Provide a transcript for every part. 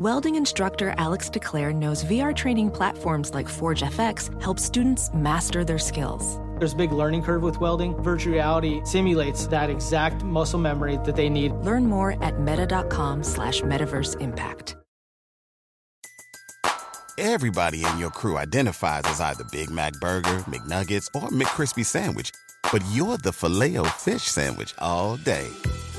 Welding instructor Alex DeClaire knows VR training platforms like Forge FX help students master their skills. There's a big learning curve with welding. Virtual reality simulates that exact muscle memory that they need. Learn more at meta.com slash metaverse impact. Everybody in your crew identifies as either Big Mac Burger, McNuggets, or McCrispy Sandwich. But you're the filet fish Sandwich all day.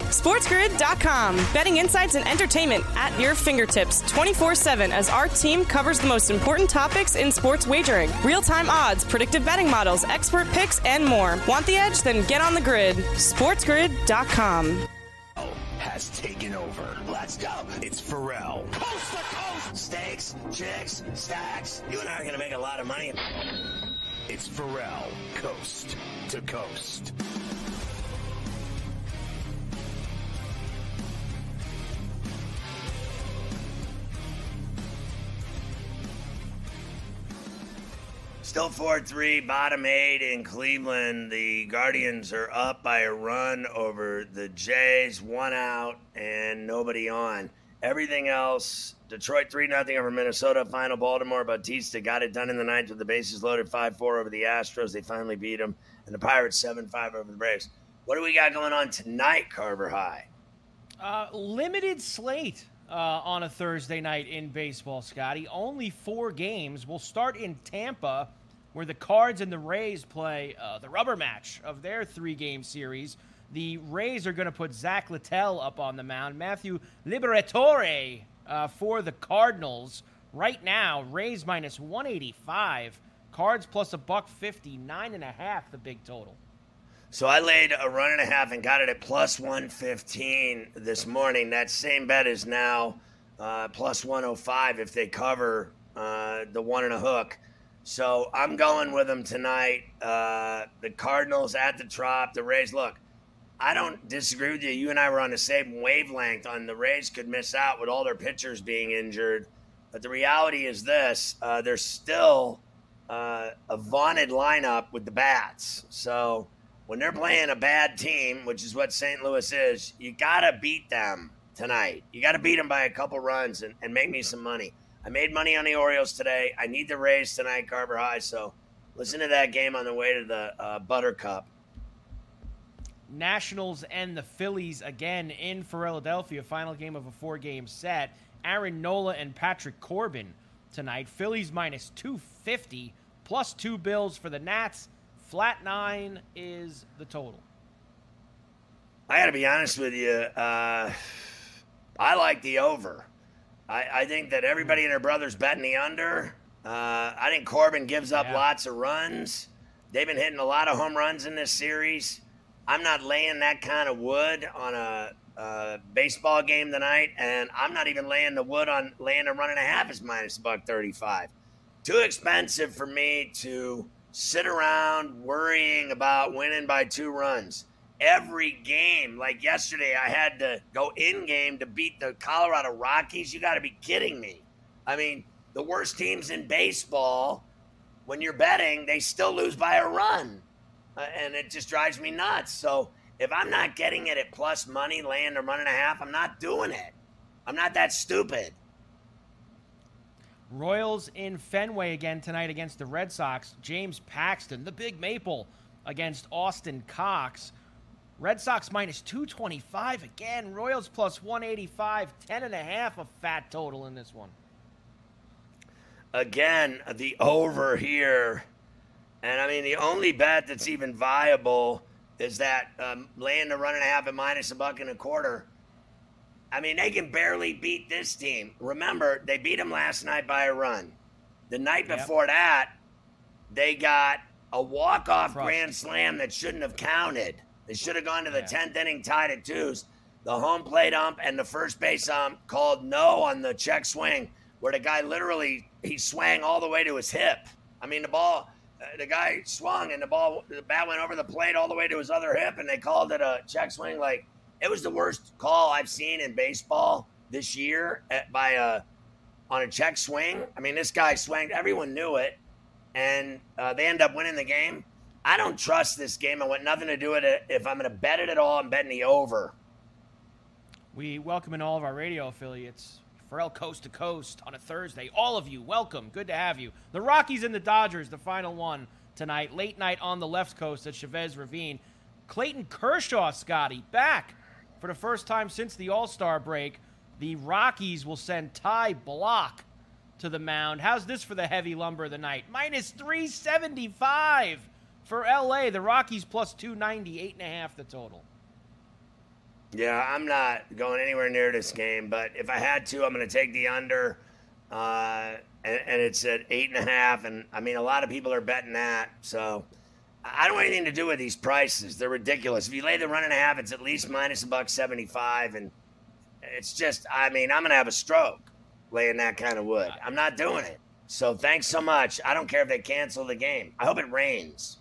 SportsGrid.com. Betting insights and entertainment at your fingertips 24 7 as our team covers the most important topics in sports wagering real time odds, predictive betting models, expert picks, and more. Want the edge? Then get on the grid. SportsGrid.com. Has taken over. Let's go. It's Ferrall. Coast to coast. Steaks, chicks, stacks. You and I are going to make a lot of money. It's Ferrall. Coast to coast. Still 4 3, bottom eight in Cleveland. The Guardians are up by a run over the Jays, one out and nobody on. Everything else, Detroit 3 0 over Minnesota. Final Baltimore. Bautista got it done in the ninth with the bases loaded 5 4 over the Astros. They finally beat them. And the Pirates 7 5 over the Braves. What do we got going on tonight, Carver High? Uh, limited slate uh, on a Thursday night in baseball, Scotty. Only four games. We'll start in Tampa, where the Cards and the Rays play uh, the rubber match of their three game series. The Rays are going to put Zach Littell up on the mound. Matthew Liberatore uh, for the Cardinals. Right now, Rays minus 185. Cards plus a buck 50, nine and a half the big total. So I laid a run and a half and got it at plus 115 this morning. That same bet is now uh, plus 105 if they cover uh, the one and a hook. So I'm going with them tonight. Uh, the Cardinals at the Trop, the Rays. Look, I don't disagree with you. You and I were on the same wavelength on the Rays could miss out with all their pitchers being injured. But the reality is this uh, there's still uh, a vaunted lineup with the bats. So when they're playing a bad team, which is what St. Louis is, you got to beat them tonight. You got to beat them by a couple runs and, and make me some money. I made money on the Orioles today. I need the Rays tonight, Carver High. So listen to that game on the way to the uh, Buttercup. Nationals and the Phillies again in Philadelphia. Final game of a four game set. Aaron Nola and Patrick Corbin tonight. Phillies minus 250, plus two bills for the Nats. Flat nine is the total. I got to be honest with you. Uh, I like the over. I, I, think that everybody and their brother's betting the under. Uh, I think Corbin gives up Yeah. lots of runs. They've been hitting a lot of home runs in this series. I'm not laying that kind of wood on a, a baseball game tonight, and I'm not even laying the wood on laying a run and a half is minus buck thirty-five. Too expensive for me to sit around worrying about winning by two runs. Every game, like yesterday, I had to go in game to beat the Colorado Rockies. You got to be kidding me. I mean, the worst teams in baseball, when you're betting, they still lose by a run. Uh, and it just drives me nuts. So if I'm not getting it at plus money, land, or run and a half, I'm not doing it. I'm not that stupid. Royals in Fenway again tonight against the Red Sox. James Paxton, the big maple, against Austin Cox. Red Sox minus 225 again. Royals plus 185. 10 and a half a fat total in this one. again the over here and i mean the only bet that's even viable is that um, laying the run and a half at minus a buck and a quarter i mean they can barely beat this team remember they beat them last night by a run the night Yep. before that they got a walk-off grand slam that shouldn't have counted they should have gone to the Yeah. 10th inning tied at twos the home plate ump and the first base ump called no on the check swing where the guy literally he swung all the way to his hip. I mean the ball uh, the guy swung and the ball, the bat went over the plate all the way to his other hip, and they called it a check swing. Like it was the worst call I've seen in baseball this year at, by a on a check swing. I mean, this guy swung. Everyone knew it, and uh, they end up winning the game. I don't trust this game. I want nothing to do with it. If I'm going to bet it at all, I'm betting the over. We welcome in all of our radio affiliates. Ferrall Coast to Coast on a Thursday. All of you, welcome. Good to have you. The Rockies and the Dodgers, the final one tonight. Late night on the left coast at Chavez Ravine. Clayton Kershaw, Scotty, back for the first time since the All Star break. The Rockies will send Ty Blach to the mound. How's this for the heavy lumber of the night? Minus 375 for LA. The Rockies plus 290, eight and a half the total. Yeah, I'm not going anywhere near this game, but if I had to, I'm going to take the under. Uh, and, and, it's at eight and a half. And I mean, a lot of people are betting that. So I don't want anything to do with these prices. They're ridiculous. If you lay the run and a half, it's at least minus a buck 75. And it's just, I mean, I'm going to have a stroke laying that kind of wood. I'm not doing it. So thanks so much. I don't care if they cancel the game. I hope it rains.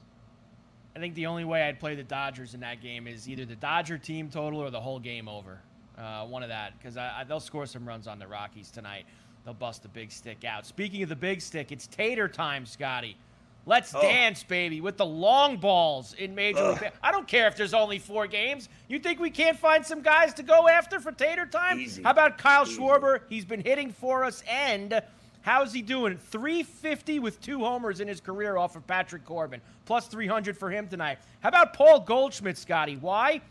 I think the only way I'd play the Dodgers in that game is either the Dodger team total or the whole game over. Uh, one of that, because they'll score some runs on the Rockies tonight. They'll bust the big stick out. Speaking of the big stick, it's tater time, Scotty. Let's oh. dance, baby, with the long balls in Major League. I don't care if there's only four games. You think we can't find some guys to go after for tater time? Easy. How about Kyle Easy. Schwarber? He's been hitting for us, and How's he doing? 350 with two homers in his career off of Patrick Corbin, plus 300 for him tonight. How about Paul Goldschmidt, Scotty? Why?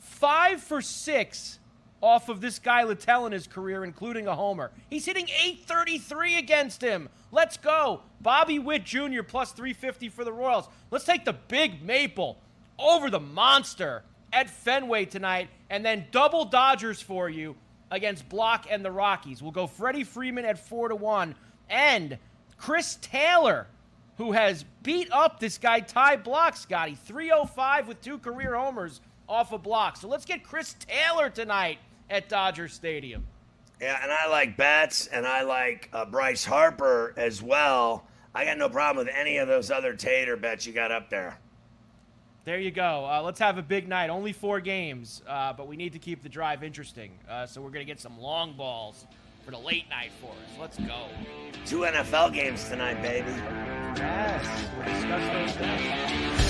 Five for six off of this guy Littell in his career, including a homer. He's hitting 833 against him. Let's go. Bobby Witt Jr. plus 350 for the Royals. Let's take the big maple over the monster at Fenway tonight, and then double Dodgers for you against Blach and the Rockies. We'll go Freddie Freeman at 4 to 1 and Chris Taylor who has beat up this guy Ty Blach, Scotty, 305 with two career homers off a of Blach. So let's get Chris Taylor tonight at Dodger Stadium. Yeah, and I like Betts and I like uh, Bryce Harper as well. I got no problem with any of those other Tater bets you got up there. There you go. Uh, let's have a big night. Only four games, uh, but we need to keep the drive interesting. Uh, so we're going to get some long balls for the late night for us. Let's go. Two NFL games tonight, baby. Yes. We'll discuss those.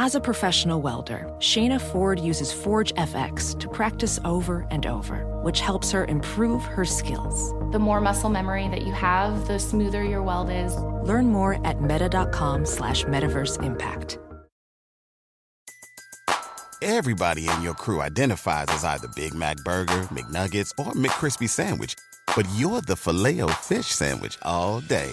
As a professional welder, Shayna Ford uses Forge FX to practice over and over, which helps her improve her skills. The more muscle memory that you have, the smoother your weld is. Learn more at meta.com slash metaverse impact. Everybody in your crew identifies as either Big Mac Burger, McNuggets, or McCrispy Sandwich, but you're the Filet-O-Fish Sandwich all day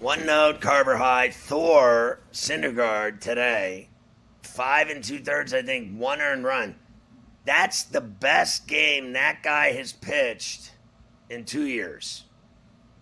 One note, Carver High, Thor, Syndergaard today. Five and two thirds, I think, one earned run. That's the best game that guy has pitched in two years.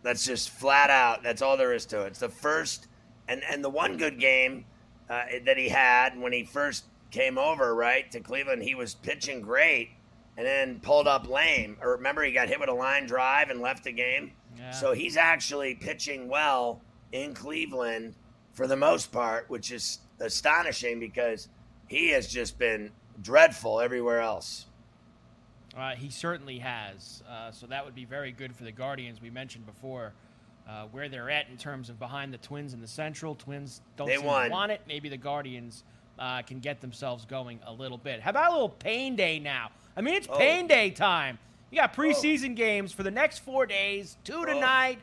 That's just flat out. That's all there is to it. It's the first and and the one good game uh, that he had when he first came over, right to Cleveland. He was pitching great, and then pulled up lame. Or remember, he got hit with a line drive and left the game. Yeah. So he's actually pitching well in Cleveland for the most part, which is astonishing because he has just been dreadful everywhere else. Uh, he certainly has. Uh, so that would be very good for the Guardians. We mentioned before uh, where they're at in terms of behind the Twins in the Central. Twins don't They seem to want it. Maybe the Guardians uh, can get themselves going a little bit. How about a little pain day now? I mean, it's Oh. pain day time. You got preseason games for the next four days, two tonight,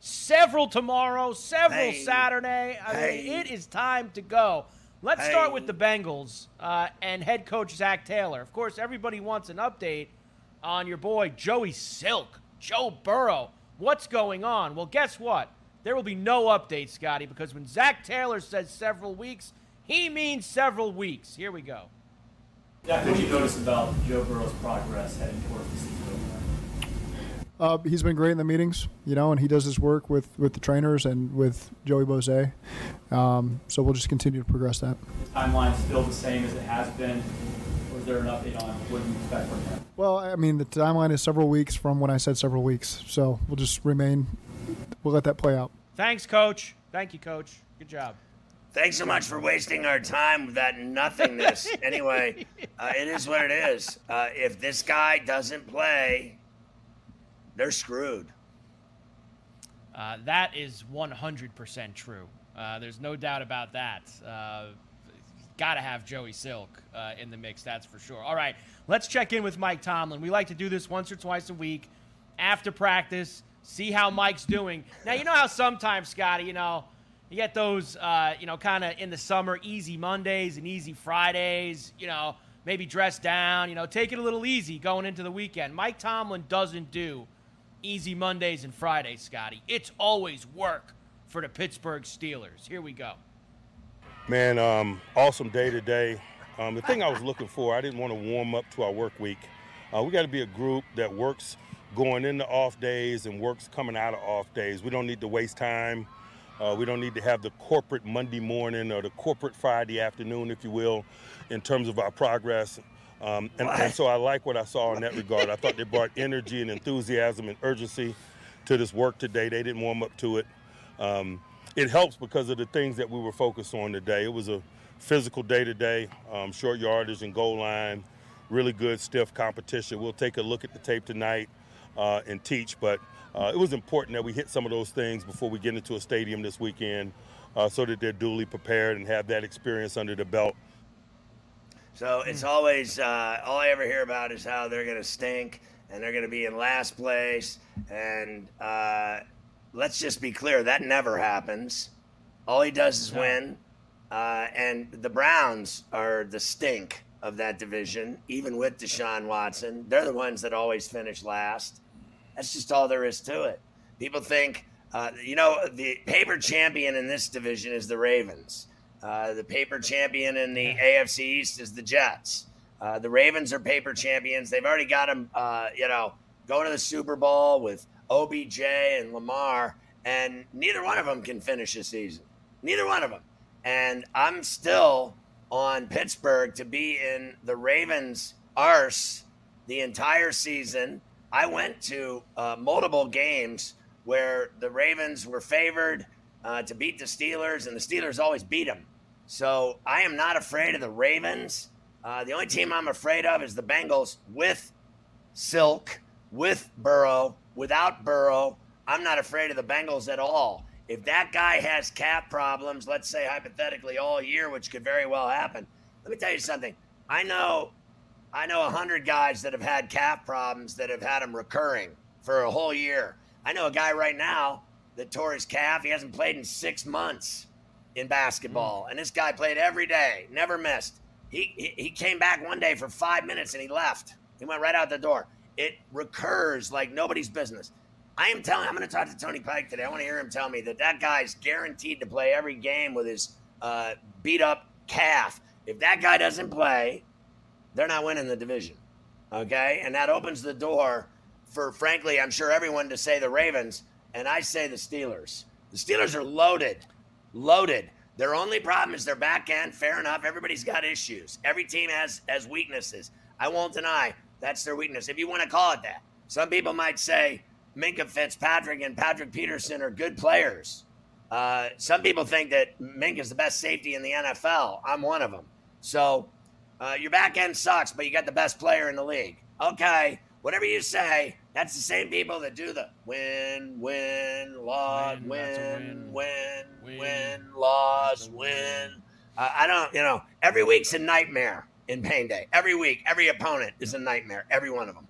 several tomorrow, several Hey. Saturday. I Hey. mean, it is time to go. Let's start with the Bengals uh, and head coach Zac Taylor. Of course, everybody wants an update on your boy Joey Silk, Joe Burrow. What's going on? Well, guess what? There will be no update, Scotty, because when Zac Taylor says several weeks, he means several weeks. Here we go. Zac, what do you notice about Joe Burrow's progress heading towards the season opener? Uh, he's been great in the meetings, you know, and he does his work with, with the trainers and with Joey Bose. Um, so we'll just continue to progress that. Timeline still the same as it has been, Was there an update on what you expect from him? Well, I mean, the timeline is several weeks from when I said several weeks. So we'll just remain, we'll let that play out. Thanks, Coach. Thank you, Coach. Good job. Thanks so much for wasting our time with that nothingness. anyway, uh, it is what it is. Uh, if this guy doesn't play, they're screwed. Uh, that is 100% true. Uh, there's no doubt about that. Uh, Got to have Joey Silk uh, in the mix, that's for sure. All right, let's check in with Mike Tomlin. We like to do this once or twice a week after practice, see how Mike's doing. Now, you know how sometimes, Scotty, you know, you get those, uh, you know, kind of in the summer, easy Mondays and easy Fridays, you know, maybe dress down, you know, take it a little easy going into the weekend. Mike Tomlin doesn't do easy Mondays and Fridays, Scotty. It's always work for the Pittsburgh Steelers. Here we go. Man, um, awesome day today. Um, the thing I was looking for, I didn't want to warm up to our work week. Uh, we got to be a group that works going into off days and works coming out of off days. We don't need to waste time. Uh, we don't need to have the corporate Monday morning or the corporate Friday afternoon, if you will, in terms of our progress. Um, and, and so I like what I saw in that regard. I thought they brought energy and enthusiasm and urgency to this work today. They didn't warm up to it. Um, it helps because of the things that we were focused on today. It was a physical day today, um, short yardage and goal line, really good, stiff competition. We'll take a look at the tape tonight uh, and teach, but uh, it was important that we hit some of those things before we get into a stadium this weekend uh, so that they're duly prepared and have that experience under the belt. So it's always uh, all I ever hear about is how they're going to stink and they're going to be in last place. And uh, let's just be clear that never happens. All he does is win. Uh, and the Browns are the stink of that division, even with Deshaun Watson. They're the ones that always finish last. That's just all there is to it. People think, uh, you know, the paper champion in this division is the Ravens. Uh, the paper champion in the AFC East is the Jets. Uh, the Ravens are paper champions. They've already got them, uh, you know, going to the Super Bowl with OBJ and Lamar, and neither one of them can finish the season. Neither one of them. And I'm still on Pittsburgh to be in the Ravens' arse the entire season. I went to uh, multiple games where the Ravens were favored uh, to beat the Steelers, and the Steelers always beat them. So I am not afraid of the Ravens. Uh, the only team I'm afraid of is the Bengals with Silk, with Burrow, without Burrow. I'm not afraid of the Bengals at all. If that guy has cap problems, let's say hypothetically all year, which could very well happen, let me tell you something. I know, I know a hundred guys that have had calf problems that have had them recurring for a whole year. I know a guy right now that tore his calf. He hasn't played in six months in basketball, and this guy played every day, never missed. He, he he came back one day for five minutes and he left. He went right out the door. It recurs like nobody's business. I am telling. I'm going to talk to Tony Pike today. I want to hear him tell me that that guy's guaranteed to play every game with his uh, beat up calf. If that guy doesn't play, they're not winning the division. Okay, and that opens the door for, frankly, I'm sure everyone to say the Ravens, and I say the Steelers. The Steelers are loaded, loaded. Their only problem is their back end. Fair enough. Everybody's got issues. Every team has has weaknesses. I won't deny that's their weakness, if you want to call it that. Some people might say Minkah Fitzpatrick and Patrick Peterson are good players. Uh, some people think that Mink is the best safety in the NFL. I'm one of them. So uh, your back end sucks, but you got the best player in the league. Okay, whatever you say, that's the same people that do the win, win, loss, win, win, win, win, win, loss, win. Uh, I don't, you know, every week's a nightmare in Pain Day. Every week, every opponent is a nightmare. Every one of them.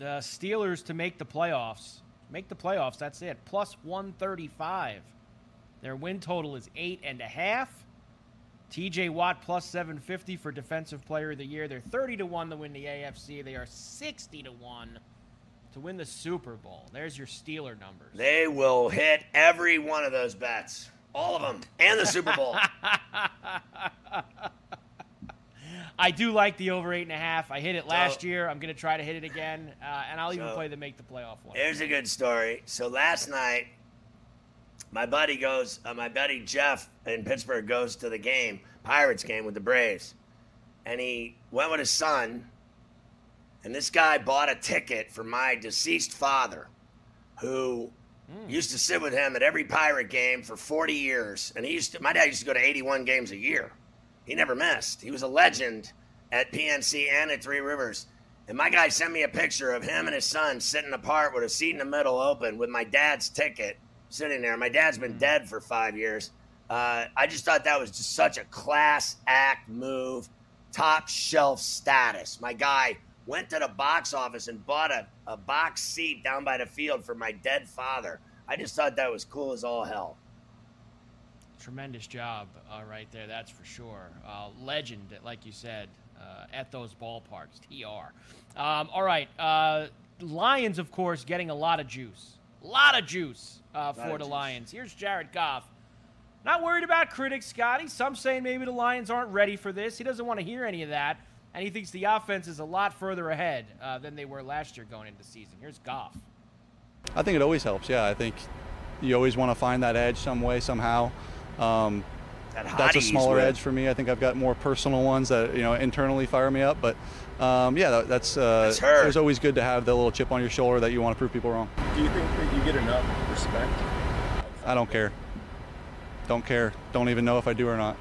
The Steelers to make the playoffs. Make the playoffs. That's it. Plus 135. Their win total is eight and a half. TJ Watt plus 750 for Defensive Player of the Year. They're 30 to 1 to win the AFC. They are 60 to 1 to win the Super Bowl. There's your Steeler numbers. They will hit every one of those bets. All of them. And the Super Bowl. I do like the over eight and a half. I hit it last so, year. I'm going to try to hit it again, uh, and I'll even play the make the playoff one. Here's a good story. So last night, my buddy goes. Uh, my buddy Jeff in Pittsburgh goes to the game, Pirates game with the Braves, and he went with his son. And this guy bought a ticket for my deceased father, who mm. used to sit with him at every Pirate game for 40 years. And he used to, my dad used to go to 81 games a year. He never missed. He was a legend at PNC and at Three Rivers. And my guy sent me a picture of him and his son sitting apart with a seat in the middle open with my dad's ticket sitting there. My dad's been dead for five years. Uh, I just thought that was just such a class act move, top shelf status. My guy went to the box office and bought a, a box seat down by the field for my dead father. I just thought that was cool as all hell tremendous job uh, right there. That's for sure. Uh, legend, like you said, uh, at those ballparks. Tr. Um, all right. Uh, Lions, of course, getting a lot of juice. A lot of juice uh, for the juice. Lions. Here's Jared Goff. Not worried about critics, Scotty. Some saying maybe the Lions aren't ready for this. He doesn't want to hear any of that. And he thinks the offense is a lot further ahead uh, than they were last year going into the season. Here's Goff. I think it always helps. Yeah, I think you always want to find that edge some way, somehow. Um, that that's a smaller edge for me. I think I've got more personal ones that you know internally fire me up. But um, yeah, that, that's, uh, that's it's always good to have the little chip on your shoulder that you want to prove people wrong. Do you think that you get enough respect? I don't care. Don't care. Don't even know if I do or not.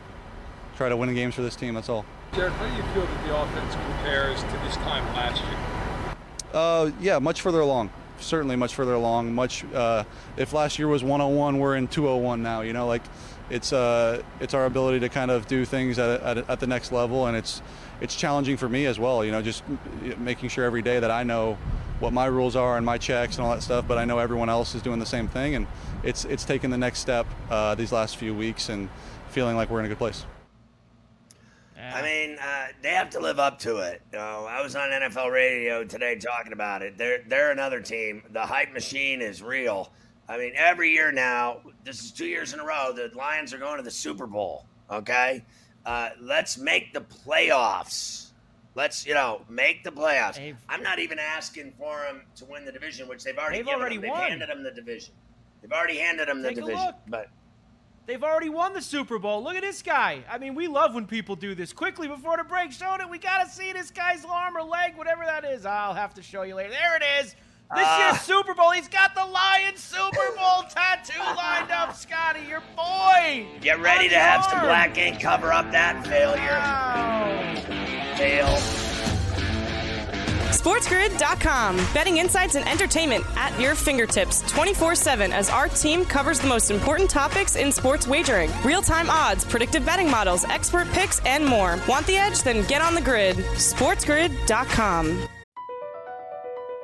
Try to win games for this team. That's all. Jared, how do you feel that the offense compares to this time last year? Uh, yeah, much further along certainly much further along. Much uh, if last year was 101, we're in 201 now. You know, like it's uh, it's our ability to kind of do things at, at, at, the next level, and it's it's challenging for me as well. You know, just making sure every day that I know what my rules are and my checks and all that stuff, but I know everyone else is doing the same thing, and it's it's taken the next step uh, these last few weeks and feeling like we're in a good place. I mean, uh, they have to live up to it. You know, I was on NFL radio today talking about it. They're they're another team. The hype machine is real I mean, every year now, this is two years in a row, the Lions are going to the Super Bowl. Okay. Uh, let's make the playoffs. Let's, you know, make the playoffs. They've, I'm not even asking for them to win the division, which they've already they've already them. Won. They've handed them the division. They've already handed them Take the division. But They've already won the Super Bowl. Look at this guy. I mean, we love when people do this. Quickly before the break, showed it. We got to see this guy's arm or leg, whatever that is. I'll have to show you later. There it is. This uh, year's Super Bowl, he's got the Lions Super Bowl tattoo lined up, Scotty, your boy. Get ready to have some black ink cover up that failure. Wow. Fail. SportsGrid.com. Betting insights and entertainment at your fingertips 24 7 as our team covers the most important topics in sports wagering real time odds, predictive betting models, expert picks, and more. Want the edge? Then get on the grid. SportsGrid.com.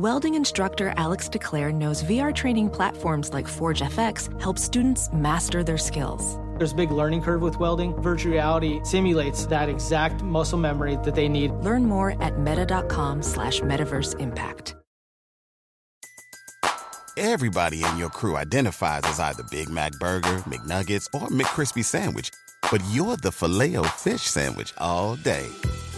Welding instructor Alex DeClaire knows VR training platforms like Forge FX help students master their skills. There's a big learning curve with welding. Virtual reality simulates that exact muscle memory that they need. Learn more at meta.com slash metaverse impact. Everybody in your crew identifies as either Big Mac Burger, McNuggets, or McCrispy Sandwich. But you're the filet fish Sandwich all day.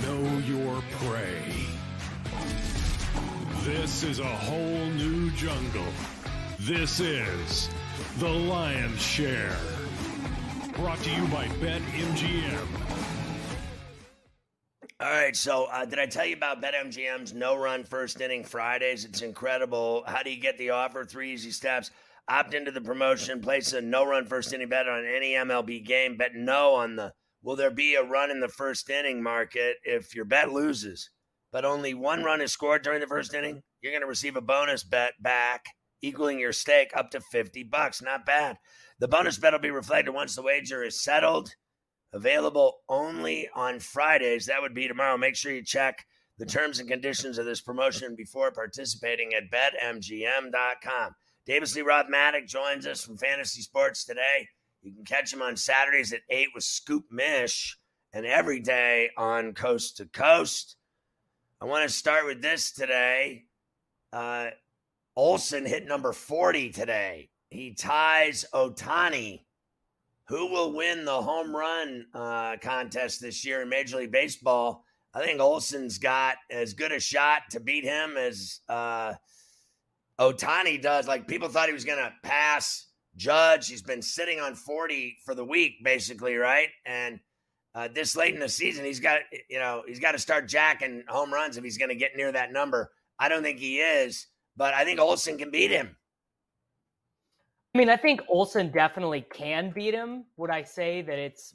Know your prey. This is a whole new jungle. This is The Lion's Share. Brought to you by BetMGM. All right, so uh, did I tell you about BetMGM's no run first inning Fridays? It's incredible. How do you get the offer? Three easy steps. Opt into the promotion, place a no run first inning bet on any MLB game, bet no on the will there be a run in the first inning market if your bet loses, but only one run is scored during the first inning? You're going to receive a bonus bet back, equaling your stake up to 50 bucks. Not bad. The bonus bet will be reflected once the wager is settled. Available only on Fridays. That would be tomorrow. Make sure you check the terms and conditions of this promotion before participating at betmgm.com. Davis Lee Rothmatic joins us from Fantasy Sports today. You can catch him on Saturdays at 8 with Scoop Mish and every day on Coast to Coast. I want to start with this today. Uh, Olson hit number 40 today. He ties Ohtani. Who will win the home run uh, contest this year in Major League Baseball? I think Olson's got as good a shot to beat him as uh, Ohtani does. Like people thought he was going to pass Judge. He's been sitting on 40 for the week, basically, right? And uh, this late in the season, he's got you know he's got to start jacking home runs if he's going to get near that number. I don't think he is, but I think Olson can beat him. I mean, I think Olson definitely can beat him. Would I say that it's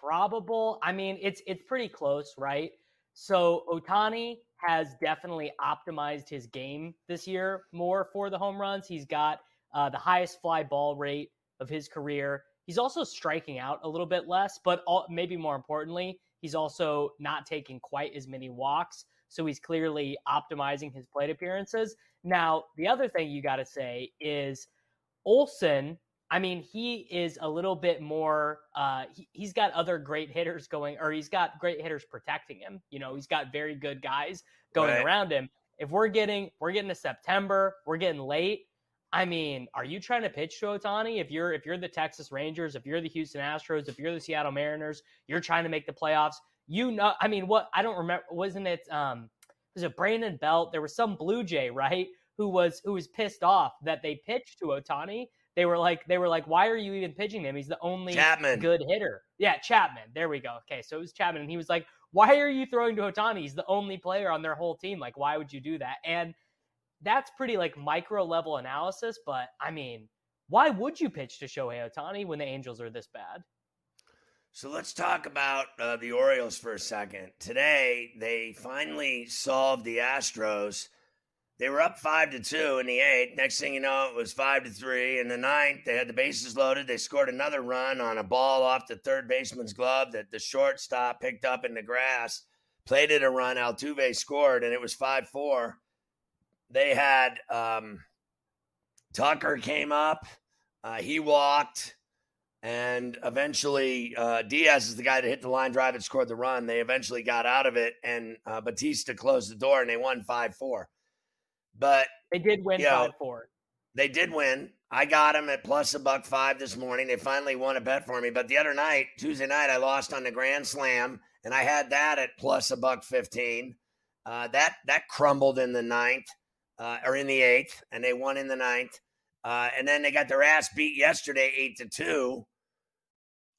probable? I mean, it's it's pretty close, right? So Ohtani has definitely optimized his game this year more for the home runs. He's got uh, the highest fly ball rate of his career. He's also striking out a little bit less, but all, maybe more importantly, he's also not taking quite as many walks. So he's clearly optimizing his plate appearances. Now, the other thing you got to say is Olson, I mean, he is a little bit more, uh, he, he's got other great hitters going, or he's got great hitters protecting him. You know, he's got very good guys going Right. around him. If we're getting, we're getting to September, we're getting late. I mean, are you trying to pitch to Ohtani? If you're if you're the Texas Rangers, if you're the Houston Astros, if you're the Seattle Mariners, you're trying to make the playoffs. You know, I mean, what I don't remember wasn't it um was it Brandon Belt? There was some Blue Jay, right? Who was who was pissed off that they pitched to Ohtani. They were like, they were like, why are you even pitching him? He's the only Chapman. good hitter. Yeah, Chapman. There we go. Okay, so it was Chapman, and he was like, why are you throwing to Ohtani? He's the only player on their whole team. Like, why would you do that? And that's pretty like micro level analysis, but I mean, why would you pitch to Shohei Ohtani when the Angels are this bad? So let's talk about uh, the Orioles for a second. Today, they finally solved the Astros. They were up five to two in the eighth. Next thing you know, it was five to three. In the ninth, they had the bases loaded. They scored another run on a ball off the third baseman's glove that the shortstop picked up in the grass. Played it a run. Altuve scored, and it was five four. They had um, Tucker came up. Uh, he walked. And eventually, uh, Diaz is the guy that hit the line drive and scored the run. They eventually got out of it, and uh, Bautista closed the door, and they won five four. But They did win you know, five four. They did win. I got them at plus a buck five this morning. They finally won a bet for me. But the other night, Tuesday night, I lost on the Grand Slam, and I had that at plus a buck fifteen. Uh, that that crumbled in the ninth uh, or in the eighth, and they won in the ninth. Uh, and then they got their ass beat yesterday, eight to two.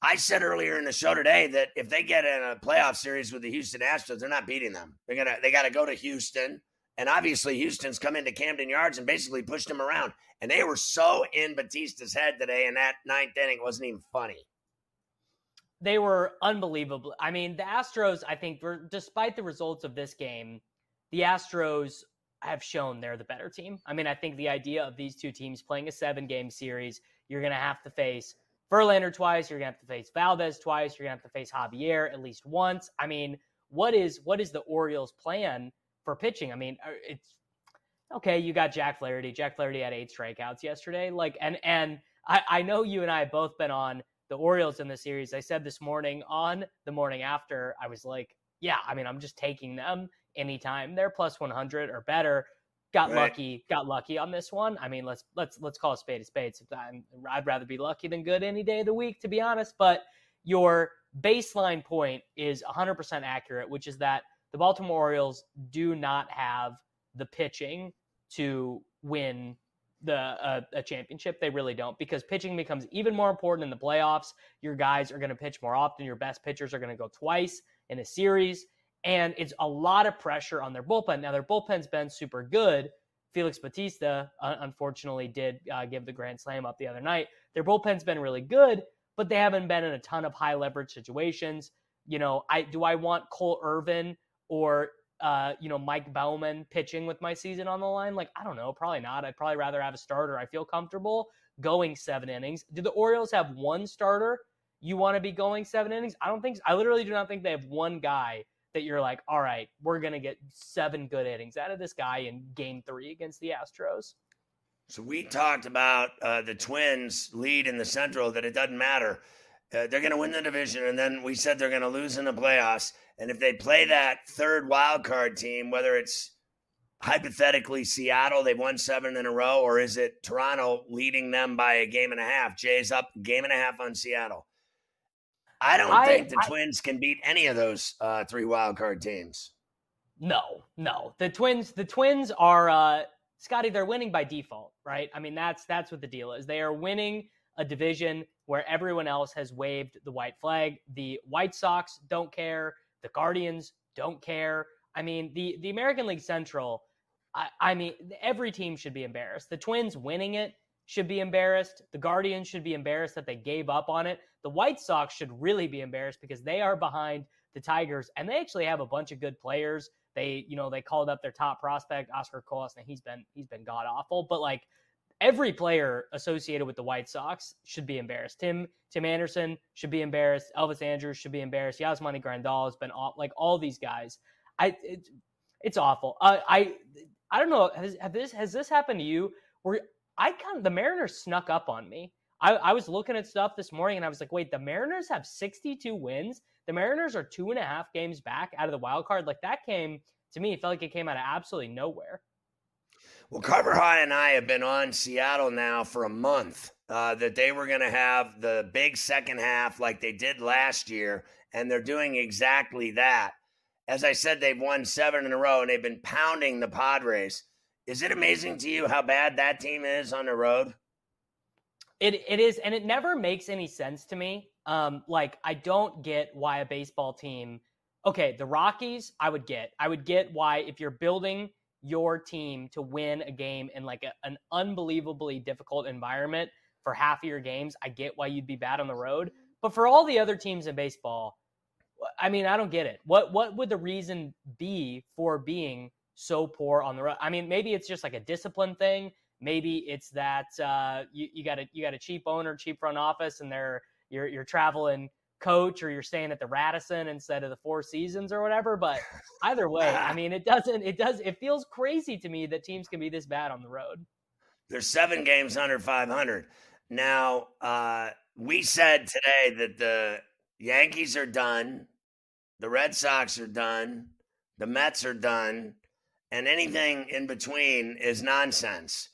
I said earlier in the show today that if they get in a playoff series with the Houston Astros, they're not beating them. They're gonna they got to go to Houston, and obviously Houston's come into Camden Yards and basically pushed them around. And they were so in Bautista's head today in that ninth inning, wasn't even funny. They were unbelievable. I mean, the Astros, I think, were, despite the results of this game, the Astros have shown they're the better team. I mean, I think the idea of these two teams playing a seven game series, you're going to have to face Verlander twice, you're going to have to face Valdez twice, you're going to have to face Javier at least once. I mean, what is what is the Orioles' plan for pitching? I mean, uh, it's okay. You got Jack Flaherty. Jack Flaherty had eight strikeouts yesterday. Like, and and I, I know you and I have both been on the Orioles in the series. I said this morning on the morning after, I was like, yeah, I mean, I'm just taking them anytime they're plus 100 or better. Got right. lucky, got lucky on this one. I mean, let's let's let's call a spade a spade. I'd rather be lucky than good any day of the week, to be honest. But your baseline point is 100% accurate, which is that the Baltimore Orioles do not have the pitching to win the uh, a championship. They really don't because pitching becomes even more important in the playoffs. Your guys are going to pitch more often. Your best pitchers are going to go twice in a series, and it's a lot of pressure on their bullpen. Now their bullpen's been super good. Felix Bautista uh, unfortunately did uh, give the grand slam up the other night. Their bullpen's been really good, but they haven't been in a ton of high leverage situations. You know, I do I want Cole Irvin or uh, you know, Mike Baumann pitching with my season on the line? Like, I don't know, probably not. I'd probably rather have a starter. I feel comfortable going seven innings. Do the Orioles have one starter you want to be going seven innings? I don't think. I literally do not think they have one guy that you're like, all right, we're gonna get seven good innings out of this guy in Game Three against the Astros. So we talked about uh, the Twins lead in the Central that it doesn't matter. Uh, they're going to win the division, and then we said they're going to lose in the playoffs. And if they play that third wild card team, whether it's hypothetically Seattle, they've won seven in a row, or is it Toronto leading them by a game and a half? Jay's up game and a half on Seattle. I don't I, think the I, Twins can beat any of those uh, three wild card teams. No, no. The Twins, the Twins are uh, Scotty. They're winning by default, right? I mean, that's that's what the deal is. They are winning a division where everyone else has waved the white flag. The White Sox don't care. The Guardians don't care. I mean, the the American League Central. I, I mean, every team should be embarrassed. The Twins winning it should be embarrassed. The Guardians should be embarrassed that they gave up on it. The White Sox should really be embarrassed because they are behind the Tigers and they actually have a bunch of good players. They, you know, they called up their top prospect, Oscar Colas, and he's been he's been god awful. But like every player associated with the White Sox should be embarrassed. Tim Tim Anderson should be embarrassed. Elvis Andrus should be embarrassed. Yasmani Grandal has been off, like all these guys. I it, it's awful. Uh, I I don't know. Has this has this happened to you? Where I kind of the Mariners snuck up on me. I, I was looking at stuff this morning and I was like, wait, the Mariners have 62 wins. The Mariners are two and a half games back out of the wild card. Like that came to me, it felt like it came out of absolutely nowhere. Well, Carver High and I have been on Seattle now for a month. Uh, that they were going to have the big second half like they did last year, and they're doing exactly that. As I said, they've won seven in a row, and they've been pounding the Padres. Is it amazing to you how bad that team is on the road? It it is, and it never makes any sense to me. Um, like I don't get why a baseball team. Okay, the Rockies, I would get. I would get why if you're building your team to win a game in like a, an unbelievably difficult environment for half of your games, I get why you'd be bad on the road. But for all the other teams in baseball, I mean, I don't get it. What what would the reason be for being so poor on the road? I mean, maybe it's just like a discipline thing. Maybe it's that uh, you, you got a you got a cheap owner, cheap front office, and they're you're you're traveling coach or you're staying at the Radisson instead of the Four Seasons or whatever. But either way, I mean, it doesn't, it does, it feels crazy to me that teams can be this bad on the road. There's seven games under 500. Now, uh, we said today that the Yankees are done, the Red Sox are done, the Mets are done, and anything in between is nonsense.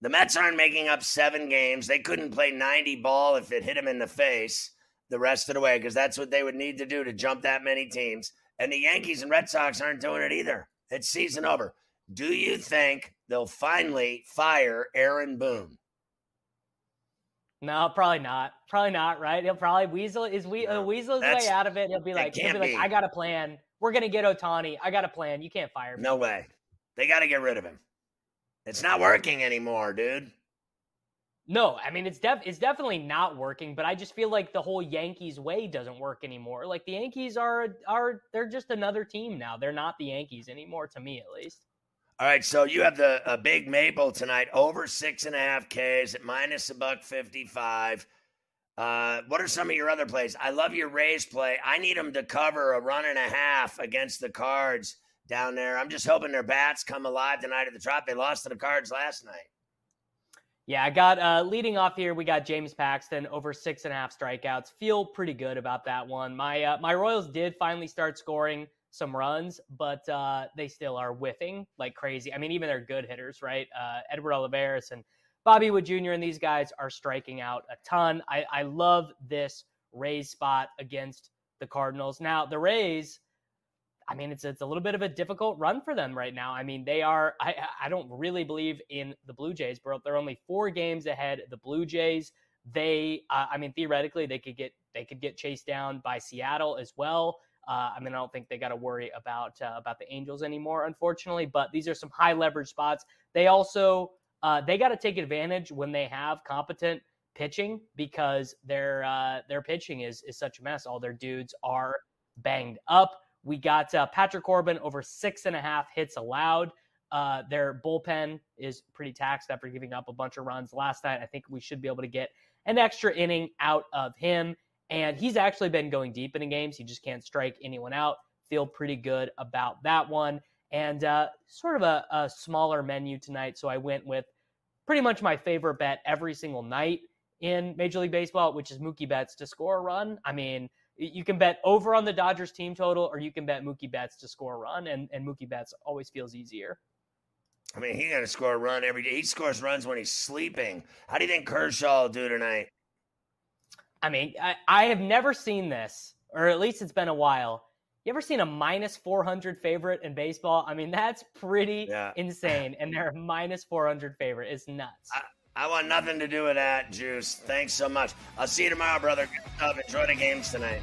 The Mets aren't making up seven games. They couldn't play 90 ball if it hit them in the face the rest of the way because that's what they would need to do to jump that many teams. And the Yankees and Red Sox aren't doing it either. It's season over. Do you think they'll finally fire Aaron Boone? No, probably not. Probably not. Right? He'll probably weasel is we no, uh, weasel his way out of it. He'll be like, he'll be like, be. I got a plan. We're gonna get Ohtani. I got a plan. You can't fire me. No way. They got to get rid of him. It's not working anymore, dude. No, I mean it's def it's definitely not working, but I just feel like the whole Yankees way doesn't work anymore. Like the Yankees are are they're just another team now. They're not the Yankees anymore to me at least. All right, so you have the a big maple tonight, over six and a half Ks at minus a buck fifty-five. Uh, what are some of your other plays? I love your Rays play. I need them to cover a run and a half against the Cards down there. I'm just hoping their bats come alive tonight at the Trop. They lost to the Cards last night. Yeah, I got uh, leading off here. We got James Paxton over six and a half strikeouts. Feel pretty good about that one. My uh, my Royals did finally start scoring some runs, but uh, they still are whiffing like crazy. I mean, even their good hitters, right? Uh, Edward Olivares and Bobby Witt Jr. and these guys are striking out a ton. I, I love this Rays spot against the Cardinals. Now, the Rays, I mean, it's it's a little bit of a difficult run for them right now. I mean, they are. I I don't really believe in the Blue Jays, but they're only four games ahead. The Blue Jays, they, uh, I mean, theoretically, they could get they could get chased down by Seattle as well. Uh, I mean, I don't think they got to worry about uh, about the Angels anymore, unfortunately. But these are some high leverage spots. They also uh, they got to take advantage when they have competent pitching because their uh, their pitching is is such a mess. All their dudes are banged up. We got uh, Patrick Corbin over six and a half hits allowed. Uh, their bullpen is pretty taxed after giving up a bunch of runs last night. I think we should be able to get an extra inning out of him. And he's actually been going deep in the games. He just can't strike anyone out. Feel pretty good about that one. And uh, sort of a, a smaller menu tonight. So I went with pretty much my favorite bet every single night in Major League Baseball, which is Mookie Betts to score a run. I mean, you can bet over on the Dodgers team total, or you can bet Mookie Betts to score a run, and, and Mookie Betts always feels easier. I mean, he got to score a run every day. He scores runs when he's sleeping. How do you think Kershaw will do tonight? I mean, I, I have never seen this, or at least it's been a while. You ever seen a minus 400 favorite in baseball? I mean, that's pretty yeah. insane. And they're a minus 400 favorite. It's nuts. I, I, want nothing to do with that, Juice. Thanks so much. I'll see you tomorrow, brother. Good stuff. Enjoy the games tonight.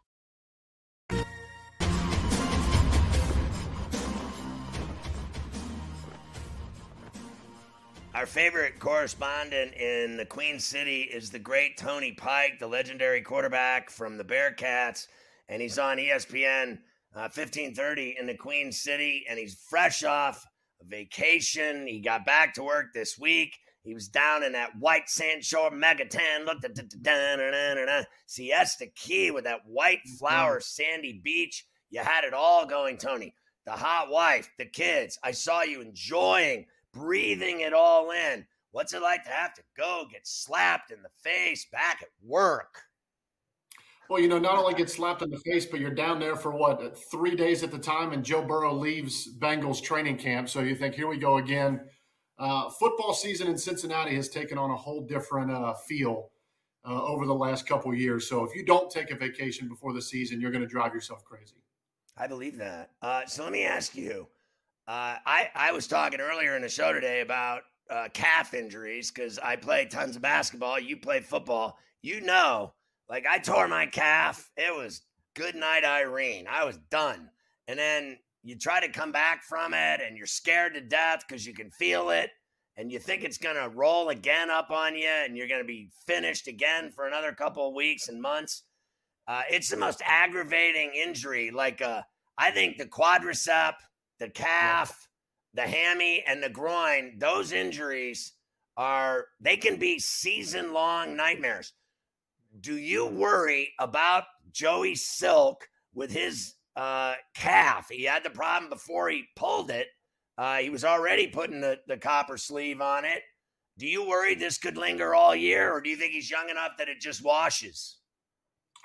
Our favorite correspondent in the Queen City is the great Tony Pike, the legendary quarterback from the Bearcats, and he's on ESPN uh, 1530 in the Queen City, and he's fresh off a vacation. He got back to work this week. He was down in that white sand shore mega tan, looked at the Siesta Key with that white flower sandy beach. You had it all going, Tony. The hot wife, the kids. I saw you enjoying breathing it all in. What's it like to have to go get slapped in the face back at work? Well, you know, not only get slapped in the face, but you're down there for what, three days at the time, and Joe Burrow leaves Bengals training camp. So you think, here we go again. Uh, football season in Cincinnati has taken on a whole different uh, feel uh, over the last couple years. So if you don't take a vacation before the season, you're going to drive yourself crazy. I believe that. Uh, so let me ask you. Uh, I I was talking earlier in the show today about uh, calf injuries because I play tons of basketball. You play football. You know, like I tore my calf. It was good night, Irene. I was done. And then you try to come back from it, and you're scared to death because you can feel it and you think it's going to roll again up on you and you're going to be finished again for another couple of weeks and months. Uh, it's the most aggravating injury. Like, uh, I think the quadricep, the calf, the hammy, and the groin, those injuries are, they can be season long nightmares. Do you worry about Joey Silk with his uh, calf? He had the problem before he pulled it uh, he was already putting the, the copper sleeve on it. Do you worry this could linger all year, or do you think he's young enough that it just washes?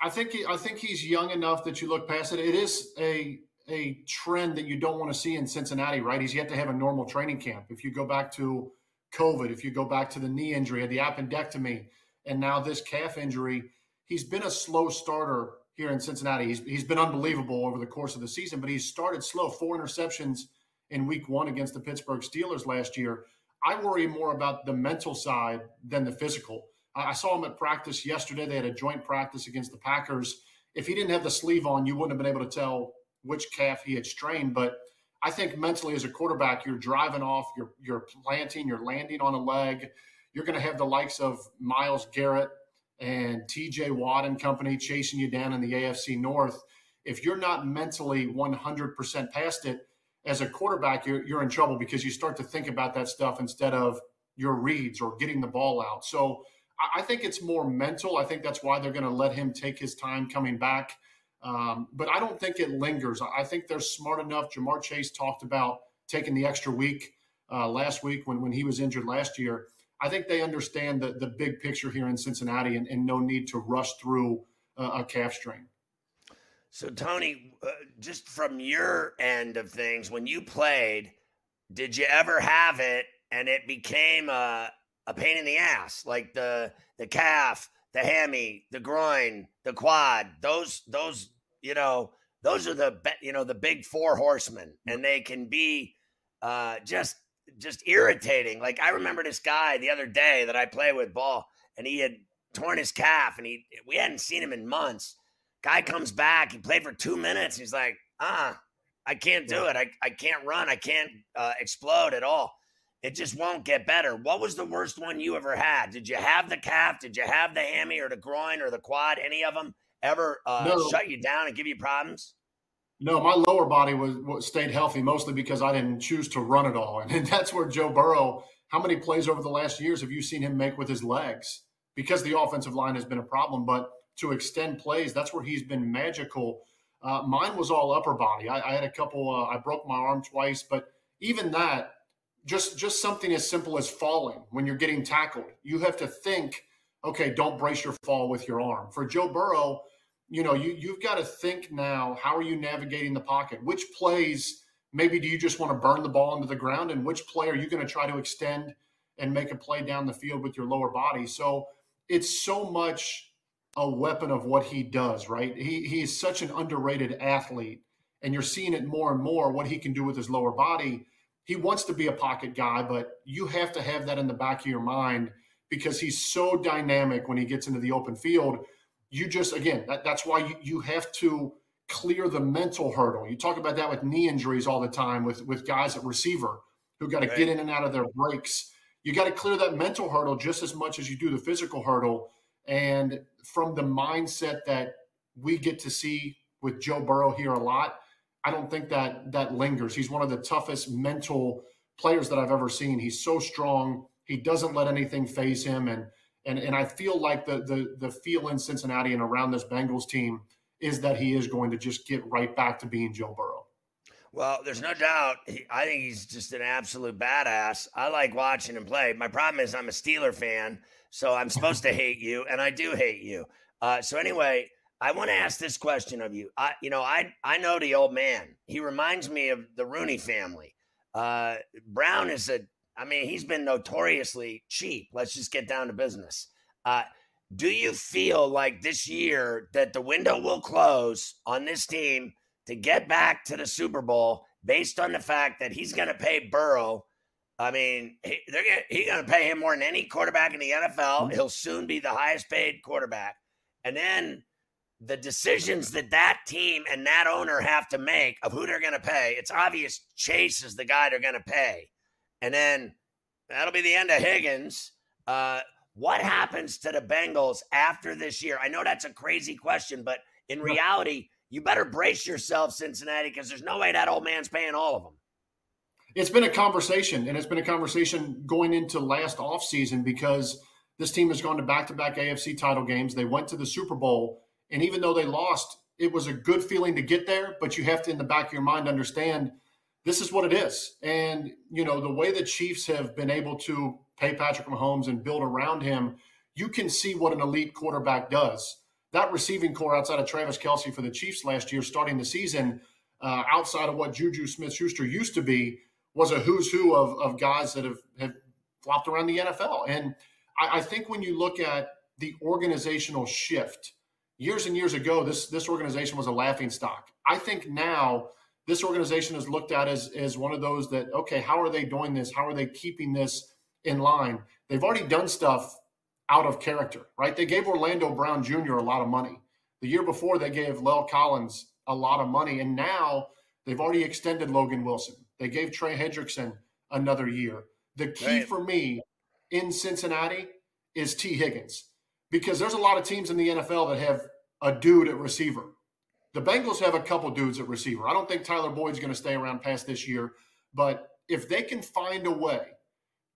I think he, I think he's young enough that you look past it. It is a a trend that you don't want to see in Cincinnati, right? He's yet to have a normal training camp. If you go back to COVID, if you go back to the knee injury, the appendectomy, and now this calf injury, he's been a slow starter here in Cincinnati. He's he's been unbelievable over the course of the season, but he's started slow. Four interceptions in week one against the Pittsburgh Steelers last year. I worry more about the mental side than the physical. I saw him at practice yesterday. They had a joint practice against the Packers. If he didn't have the sleeve on, you wouldn't have been able to tell which calf he had strained. But I think mentally, as a quarterback, you're driving off, you're you're planting, you're landing on a leg. You're going to have the likes of Myles Garrett and T.J. Watt and company chasing you down in the AFC North. If you're not mentally 100% past it, as a quarterback, you're, you're in trouble because you start to think about that stuff instead of your reads or getting the ball out. So I, I think it's more mental. I think that's why they're going to let him take his time coming back. Um, but I don't think it lingers. I think they're smart enough. Ja'Marr Chase talked about taking the extra week uh, last week when, when he was injured last year. I think they understand the, the big picture here in Cincinnati and, and no need to rush through uh, a calf strain. So, Tony, uh, just from your end of things, when you played, did you ever have it and it became a, a pain in the ass, like the the calf, the hammy, the groin, the quad? Those those you know those are the you know the big four horsemen, and they can be uh, just just irritating. Like I remember this guy the other day that I play with ball, and he had torn his calf, and he we hadn't seen him in months Guy comes back. He played for two minutes. He's like, ah, I can't do it. I, I can't run. I can't uh, explode at all. It just won't get better. What was the worst one you ever had? Did you have the calf? Did you have the hammy or the groin or the quad? Any of them ever uh, no. shut you down and give you problems? No, my lower body was, was, stayed healthy mostly because I didn't choose to run at all, and, that's where Joe Burrow. How many plays over the last years have you seen him make with his legs? Because the offensive line has been a problem, but to extend plays. That's where he's been magical. Uh, mine was all upper body. I, I had a couple. Uh, I broke my arm twice, but even that, just just something as simple as falling when you're getting tackled, you have to think, okay, don't brace your fall with your arm. For Joe Burrow, you know, you you've got to think now. How are you navigating the pocket? Which plays? Maybe do you just want to burn the ball into the ground, and which play are you going to try to extend and make a play down the field with your lower body? So it's so much a weapon of what he does, right? He he's such an underrated athlete, and you're seeing it more and more what he can do with his lower body. He wants to be a pocket guy, but you have to have that in the back of your mind because he's so dynamic when he gets into the open field. You just again, that, that's why you, you have to clear the mental hurdle. You talk about that with knee injuries all the time with with guys at receiver who got to right. get in and out of their breaks. You got to clear that mental hurdle just as much as you do the physical hurdle and from the mindset that we get to see with Joe Burrow here a lot, I don't think that that lingers. He's one of the toughest mental players that I've ever seen. He's so strong. He doesn't let anything phase him, and and and I feel like the the the feel in Cincinnati and around this Bengals team is that he is going to just get right back to being Joe Burrow. Well, there's no doubt. He, I think he's just an absolute badass. I like watching him play. My problem is I'm a Steeler fan, so I'm supposed to hate you, and I do hate you. Uh, so anyway, I want to ask this question of you. I, you know, I I know the old man. He reminds me of the Rooney family. Uh, Brown is a. I mean, he's been notoriously cheap. Let's just get down to business. Uh, Do you feel like this year that the window will close on this team to get back to the Super Bowl based on the fact that he's going to pay Burrow? I mean, he, they're gonna, he's going to pay him more than any quarterback in the NFL. He'll soon be the highest paid quarterback. And then the decisions that that team and that owner have to make of who they're going to pay, it's obvious Chase is the guy they're going to pay. And then that'll be the end of Higgins. Uh, what happens to the Bengals after this year? I know that's a crazy question, but in reality, you better brace yourself, Cincinnati, because there's no way that old man's paying all of them. It's been a conversation, and it's been a conversation going into last offseason because this team has gone to back to back AFC title games. They went to the Super Bowl, and even though they lost, it was a good feeling to get there, but you have to, in the back of your mind, understand this is what it is. And, you know, the way the Chiefs have been able to pay Patrick Mahomes and build around him, you can see what an elite quarterback does. That receiving corps outside of Travis Kelce for the Chiefs last year, starting the season, uh, outside of what Juju Smith Schuster used to be, was a who's who of, of guys that have, have flopped around the NFL. And I, I think when you look at the organizational shift, years and years ago, this this organization was a laughing stock. I think now this organization is looked at as as one of those that okay, how are they doing this? How are they keeping this in line. They've already done stuff out of character, right? They gave Orlando Brown Jr. a lot of money. The year before, they gave La'el Collins a lot of money. And now they've already extended Logan Wilson. They gave Trey Hendrickson another year. The key right. for me in Cincinnati is Tee Higgins because there's a lot of teams in the NFL that have a dude at receiver. The Bengals have a couple dudes at receiver. I don't think Tyler Boyd's going to stay around past this year, but if they can find a way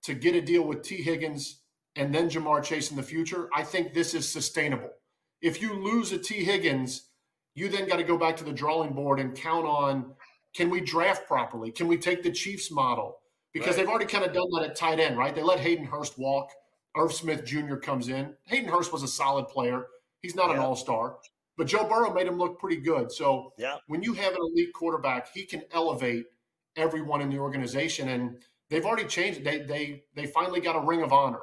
to get a deal with Tee Higgins and then Ja'Marr Chase in the future, I think this is sustainable. If you lose a Tee Higgins, you then got to go back to the drawing board and count on can we draft properly? Can we take the Chiefs model? Because right. they've already kind of done that at tight end, right? They let Hayden Hurst walk. Irv Smith Jr. comes in. Hayden Hurst was a solid player. He's not yeah. an all star, but Joe Burrow made him look pretty good. So yeah. when you have an elite quarterback, he can elevate everyone in the organization. And they've already changed. They they they finally got a ring of honor.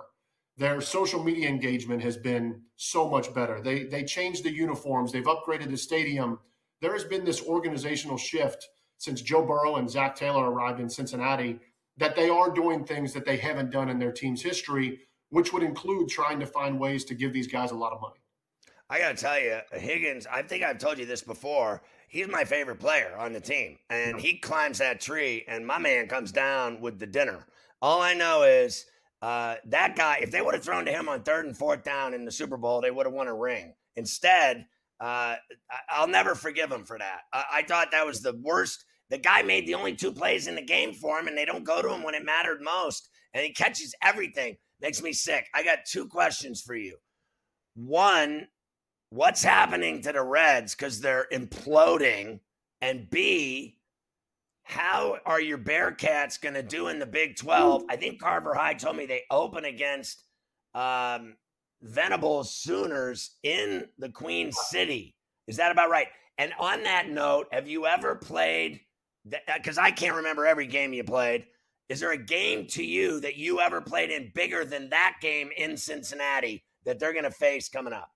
Their social media engagement has been so much better. They they changed the uniforms. They've upgraded the stadium. There has been this organizational shift since Joe Burrow and Zac Taylor arrived in Cincinnati that they are doing things that they haven't done in their team's history, which would include trying to find ways to give these guys a lot of money. I got to tell you, Higgins, I think I've told you this before he's my favorite player on the team. And he climbs that tree, and my man comes down with the dinner. All I know is uh, that guy, if they would have thrown to him on third and fourth down in the Super Bowl, they would have won a ring. Instead, uh, I'll never forgive him for that. I-, I thought that was the worst. The guy made the only two plays in the game for him, and they don't go to him when it mattered most. And he catches everything. Makes me sick. I got two questions for you. One, what's happening to the Reds because they're imploding? And B, how are your Bearcats going to do in the Big 12? I think Carver High told me they open against um, Venables Sooners in the Queen City. Is that about right? And on that note, have you ever played? Because I can't remember every game you played. Is there a game to you that you ever played in bigger than that game in Cincinnati that they're going to face coming up?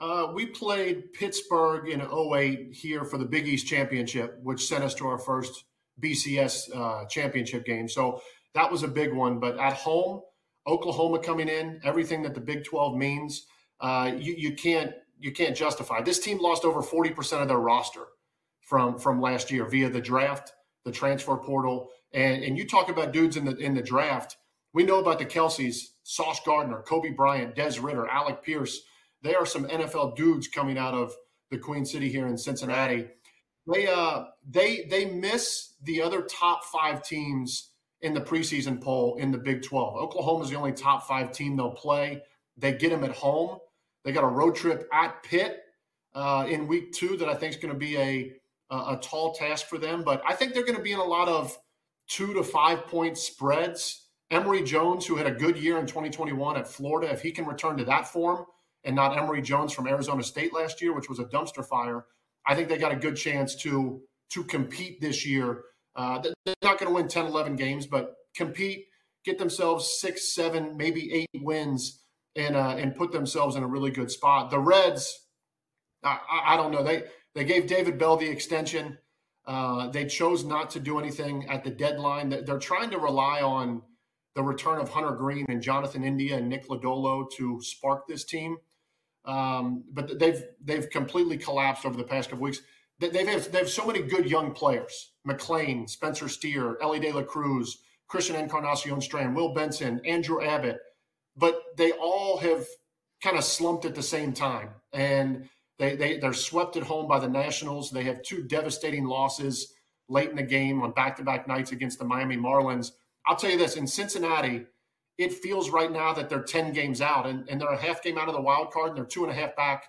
Uh, we played Pittsburgh in 08 here for the Big East Championship, which sent us to our first BCS uh, championship game. So that was a big one. But at home, Oklahoma coming in, everything that the Big 12 means, uh, you, you can't you can't justify. This team lost over 40% of their roster from from last year via the draft, the transfer portal, and and you talk about dudes in the in the draft. We know about the Kelces, Sauce Gardner, Coby Bryant, Des Ridder, Alec Pierce they are some NFL dudes coming out of the Queen City here in Cincinnati. They uh they they miss the other top five teams in the preseason poll in the Big 12. Oklahoma is the only top five team they'll play. They get them at home. They got a road trip at Pitt uh, in week two that I think is going to be a, a, a tall task for them. But I think they're going to be in a lot of two to five point spreads. Emory Jones, who had a good year in 2021 at Florida, if he can return to that form, and not Emory Jones from Arizona State last year, which was a dumpster fire, I think they got a good chance to to compete this year. Uh, they're not going to win 10, 11 games, but compete, get themselves six, seven, maybe eight wins and uh, and put themselves in a really good spot. The Reds, I, I, I don't know. They they gave David Bell the extension. Uh, they chose not to do anything at the deadline. They're trying to rely on the return of Hunter Greene and Jonathan India and Nick Lodolo to spark this team. Um, but they've they've completely collapsed over the past couple weeks. They've have, they have so many good young players: McLain, Spencer Steer, Elly De La Cruz, Christian Encarnacion Strand, Will Benson, Andrew Abbott. But they all have kind of slumped at the same time, and they, they they're swept at home by the Nationals. They have two devastating losses late in the game on back-to-back nights against the Miami Marlins. I'll tell you this: in Cincinnati, it feels right now that they're 10 games out and, and they're a half game out of the wild card and they're two and a half back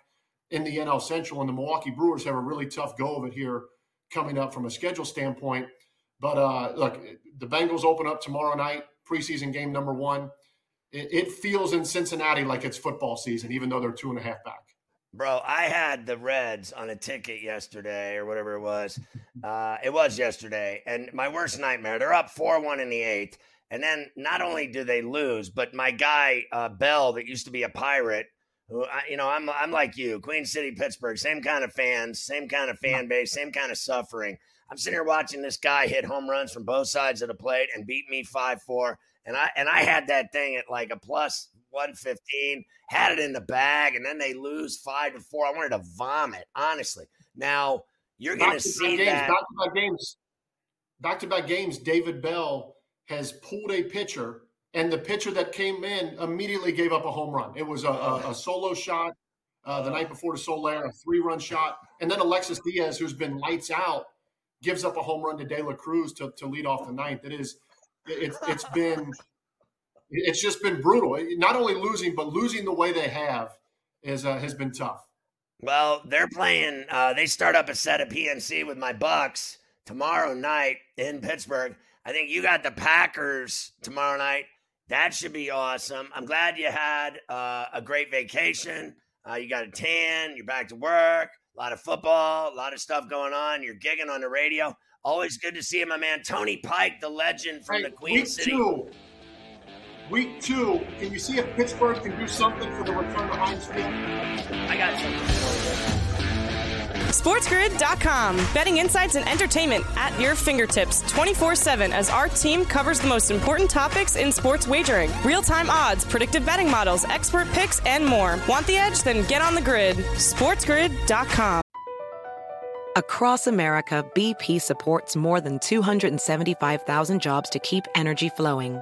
in the NL Central. And the Milwaukee Brewers have a really tough go of it here coming up from a schedule standpoint. But uh, look, the Bengals open up tomorrow night, preseason game number one. It, it feels in Cincinnati like it's football season, even though they're two and a half back. Bro, I had the Reds on a ticket yesterday or whatever it was. Uh, it was yesterday. And my worst nightmare, they're up 4 1 in the eighth. And then not only do they lose, but my guy uh, Bell, that used to be a pirate, who you know, I'm I'm like you, Queen City, Pittsburgh, same kind of fans, same kind of fan base, same kind of suffering. I'm sitting here watching this guy hit home runs from both sides of the plate and beat me five four, and I and I had that thing at like a plus one fifteen, had it in the bag, and then they lose five to four. I wanted to vomit, honestly. Now you're going to see games, that back to back games, back to back games. David Bell has pulled a pitcher, and the pitcher that came in immediately gave up a home run. It was a, a, a solo shot uh, the night before to Soler, a three run shot. And then Alexis Diaz, who's been lights out, gives up a home run to De La Cruz to, to lead off the ninth. It is, it's, it's been, it's just been brutal. Not only losing, but losing the way they have is uh, has been tough. Well, they're playing. Uh, they start up a set of PNC with my Bucs tomorrow night in Pittsburgh. I think you got the Packers tomorrow night. That should be awesome. I'm glad you had uh, a great vacation. Uh, you got a tan. You're back to work. A lot of football. A lot of stuff going on. You're gigging on the radio. Always good to see you, my man Tony Pike, the legend from hey, the Queen City. Two, week two. Can you see if Pittsburgh can do something for the return of Heinz Field? I got something SportsGrid.com. Betting insights and entertainment at your fingertips 24 7 as our team covers the most important topics in sports wagering real time odds, predictive betting models, expert picks, and more. Want the edge? Then get on the grid. SportsGrid.com. Across America, BP supports more than 275,000 jobs to keep energy flowing.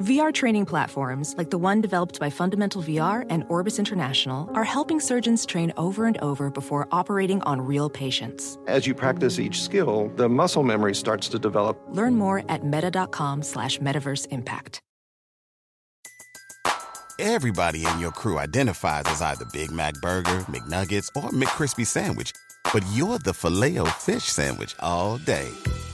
VR training platforms, like the one developed by Fundamental VR and Orbis International, are helping surgeons train over and over before operating on real patients. As you practice each skill, the muscle memory starts to develop. Learn more at meta.com slash metaverse impact. Everybody in your crew identifies as either Big Mac Burger, McNuggets, or McCrispy Sandwich. But you're the Filet-O-Fish Sandwich all day.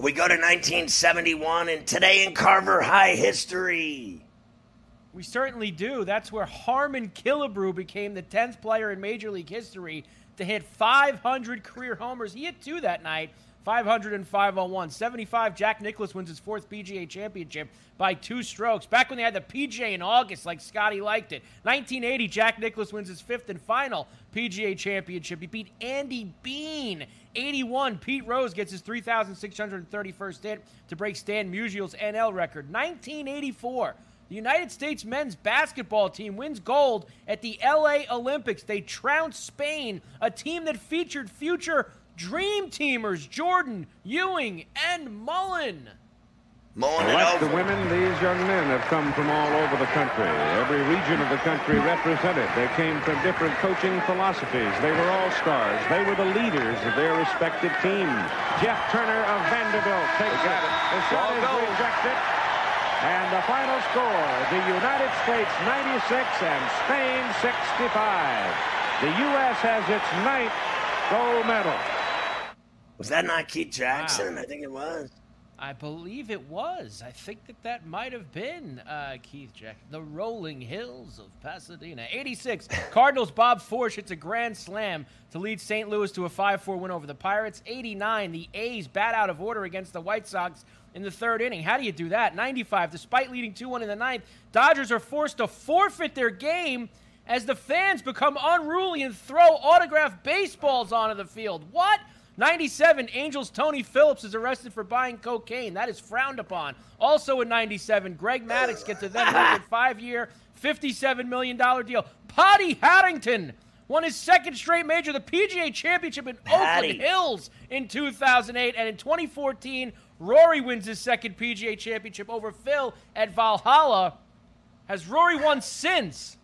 We go to 1971 and today in Carver High history. We certainly do. That's where Harmon Killebrew became the 10th player in Major League history to hit 500 career homers. He hit two that night, 500 and 501. 75, Jack Nicklaus wins his fourth PGA championship by two strokes. Back when they had the PGA in August, like Scotty liked it. 1980, Jack Nicklaus wins his fifth and final PGA championship. He beat Andy Bean. 81, Pete Rose gets his 3,631st hit to break Stan Musial's NL record. 1984, the United States men's basketball team wins gold at the LA Olympics. They trounce Spain, a team that featured future Dream Teamers Jordan, Ewing, and Mullin. Mullin Like the women, these young men have come from all over the country. Every region of the country represented. They came from different coaching philosophies. They were all stars. They were the leaders of their respective teams. Jeff Turner of Vanderbilt takes it. The shot is rejected. And the final score, the United States 96 and Spain 65. The U.S. has its ninth gold medal. Was that not Keith Jackson? I think it was. I believe it was. I think that that might have been uh, Keith Jackson. The Rolling Hills of Pasadena. 86. Cardinals Bob Forsch hits a grand slam to lead St. Louis to a 5-4 win over the Pirates. 89. The A's bat out of order against the White Sox in the third inning. How do you do that? 95. Despite leading 2-1 in the ninth, Dodgers are forced to forfeit their game as the fans become unruly and throw autographed baseballs onto the field. What? 97, Angels Tony Phillips is arrested for buying cocaine. That is frowned upon. Also in 97, Greg Maddux gets a then five-year, $57 million deal. Potty Harrington won his second straight major, the PGA Championship in Patty. Oakland Hills in 2008. And in 2014, Rory wins his second PGA Championship over Phil at Valhalla. Has Rory won since?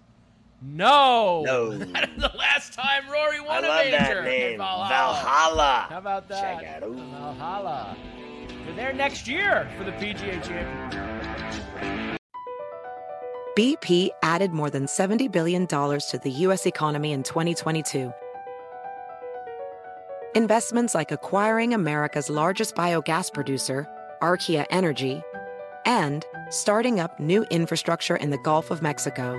No. No. That is the last time Rory won I a love major. that in name. Valhalla. Valhalla. How about that? Check out. Ooh. Valhalla. They're there next year for the PGA Championship. BP added more than $70 billion to the U.S. economy in 2022. Investments like acquiring America's largest biogas producer, Archaea Energy, and starting up new infrastructure in the Gulf of Mexico.